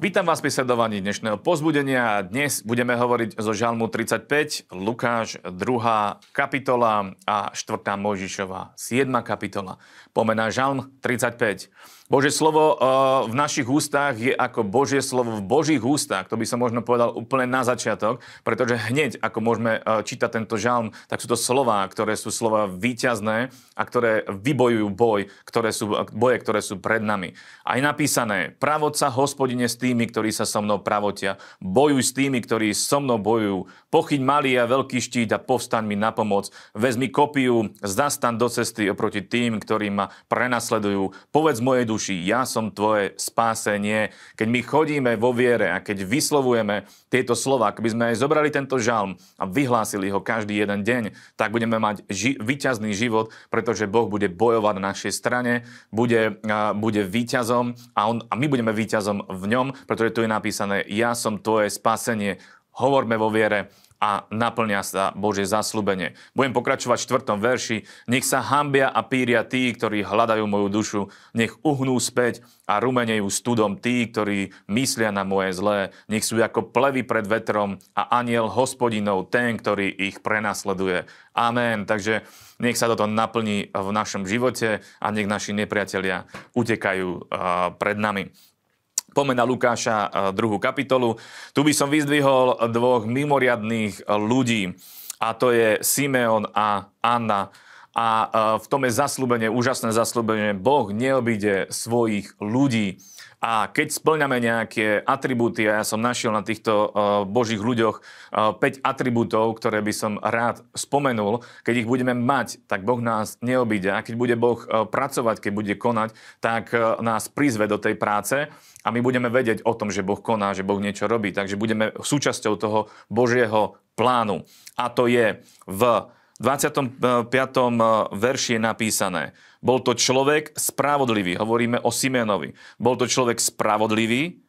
Vítam vás pri sledovaní dnešného pozbudenia. Dnes budeme hovoriť zo Žalmu 35, Lukáš 2. kapitola a 4. Možišova 7. kapitola. Pomená Žalm 35. Božie slovo eh, v našich ústach je ako Božie slovo v Božích ústach. To by som možno povedal úplne na začiatok, pretože hneď ako môžeme eh, čítať tento žalm, tak sú to slova, ktoré sú slova výťazné a ktoré vybojujú boj, ktoré sú, boje, ktoré sú pred nami. A je napísané, pravodca hospodine s tými, ktorí sa so mnou pravotia, bojuj s tými, ktorí so mnou bojujú, pochyť malý a veľký štít a povstaň mi na pomoc, vezmi kopiu, zastan do cesty oproti tým, ktorí ma prenasledujú, povedz mojej duši, duši, ja som tvoje spásenie. Keď my chodíme vo viere a keď vyslovujeme tieto slova, keby sme aj zobrali tento žalm a vyhlásili ho každý jeden deň, tak budeme mať ži- vyťazný život, pretože Boh bude bojovať na našej strane, bude, a, bude víťazom a, on, a my budeme víťazom v ňom, pretože tu je napísané, ja som tvoje spásenie. Hovorme vo viere a naplňa sa Božie zaslúbenie. Budem pokračovať v štvrtom verši. Nech sa hambia a píria tí, ktorí hľadajú moju dušu. Nech uhnú späť a rumenejú studom tí, ktorí myslia na moje zlé. Nech sú ako plevy pred vetrom a aniel hospodinov, ten, ktorý ich prenasleduje. Amen. Takže nech sa toto naplní v našom živote a nech naši nepriatelia utekajú pred nami. Poďme na Lukáša, eh, druhú kapitolu. Tu by som vyzdvihol dvoch mimoriadných ľudí, a to je Simeon a Anna. A eh, v tom je zaslúbenie, úžasné zaslúbenie. Boh neobíde svojich ľudí. A keď splňame nejaké atribúty, a ja som našiel na týchto uh, božích ľuďoch uh, 5 atribútov, ktoré by som rád spomenul, keď ich budeme mať, tak Boh nás neobíde. A keď bude Boh pracovať, keď bude konať, tak nás prizve do tej práce a my budeme vedieť o tom, že Boh koná, že Boh niečo robí. Takže budeme súčasťou toho Božieho plánu. A to je v 25. verši je napísané, bol to človek spravodlivý, hovoríme o Simenovi. Bol to človek spravodlivý,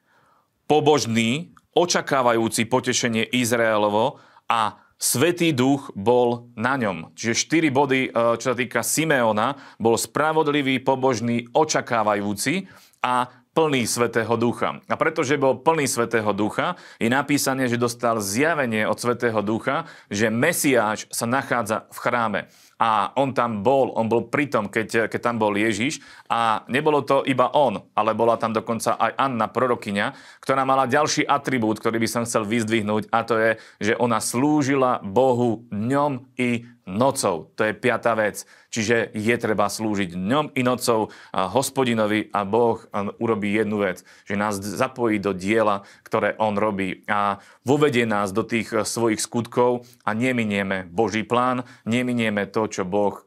pobožný, očakávajúci potešenie Izraelovo a Svetý duch bol na ňom. Čiže štyri body, e, čo sa týka Simeona, bol spravodlivý, pobožný, očakávajúci a plný Svetého Ducha. A pretože bol plný Svetého Ducha, je napísané, že dostal zjavenie od Svetého Ducha, že Mesiáš sa nachádza v chráme a on tam bol, on bol pritom, keď, keď tam bol Ježiš a nebolo to iba on, ale bola tam dokonca aj Anna, prorokyňa, ktorá mala ďalší atribút, ktorý by som chcel vyzdvihnúť a to je, že ona slúžila Bohu dňom i nocou. To je piatá vec. Čiže je treba slúžiť dňom i nocou a hospodinovi a Boh urobí jednu vec, že nás zapojí do diela, ktoré on robí a vovedie nás do tých e, svojich skutkov a neminieme Boží plán, neminieme to, čo Boh e,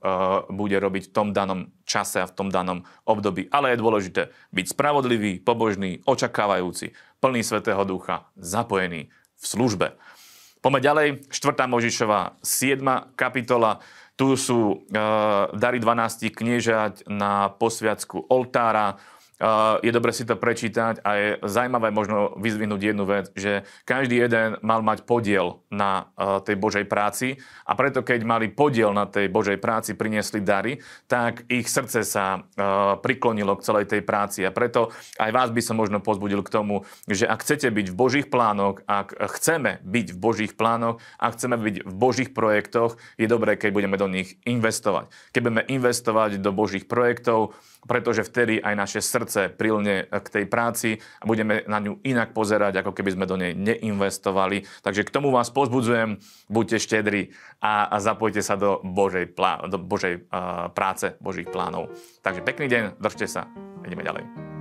bude robiť v tom danom čase a v tom danom období. Ale je dôležité byť spravodlivý, pobožný, očakávajúci, plný Svetého Ducha, zapojený v službe. Poďme ďalej, 4. Možišova, 7. kapitola. Tu sú e, dary 12 kniežať na posviacku oltára, je dobre si to prečítať a je zaujímavé možno vyzvinúť jednu vec, že každý jeden mal mať podiel na tej Božej práci a preto keď mali podiel na tej Božej práci, priniesli dary, tak ich srdce sa priklonilo k celej tej práci a preto aj vás by som možno pozbudil k tomu, že ak chcete byť v Božích plánoch, ak chceme byť v Božích plánoch, ak chceme byť v Božích projektoch, je dobré, keď budeme do nich investovať. Keď budeme investovať do Božích projektov, pretože vtedy aj naše srdce prilne k tej práci a budeme na ňu inak pozerať, ako keby sme do nej neinvestovali. Takže k tomu vás pozbudzujem, buďte štedri a, a zapojte sa do Božej, plá, do Božej uh, práce, Božích plánov. Takže pekný deň, držte sa, ideme ďalej.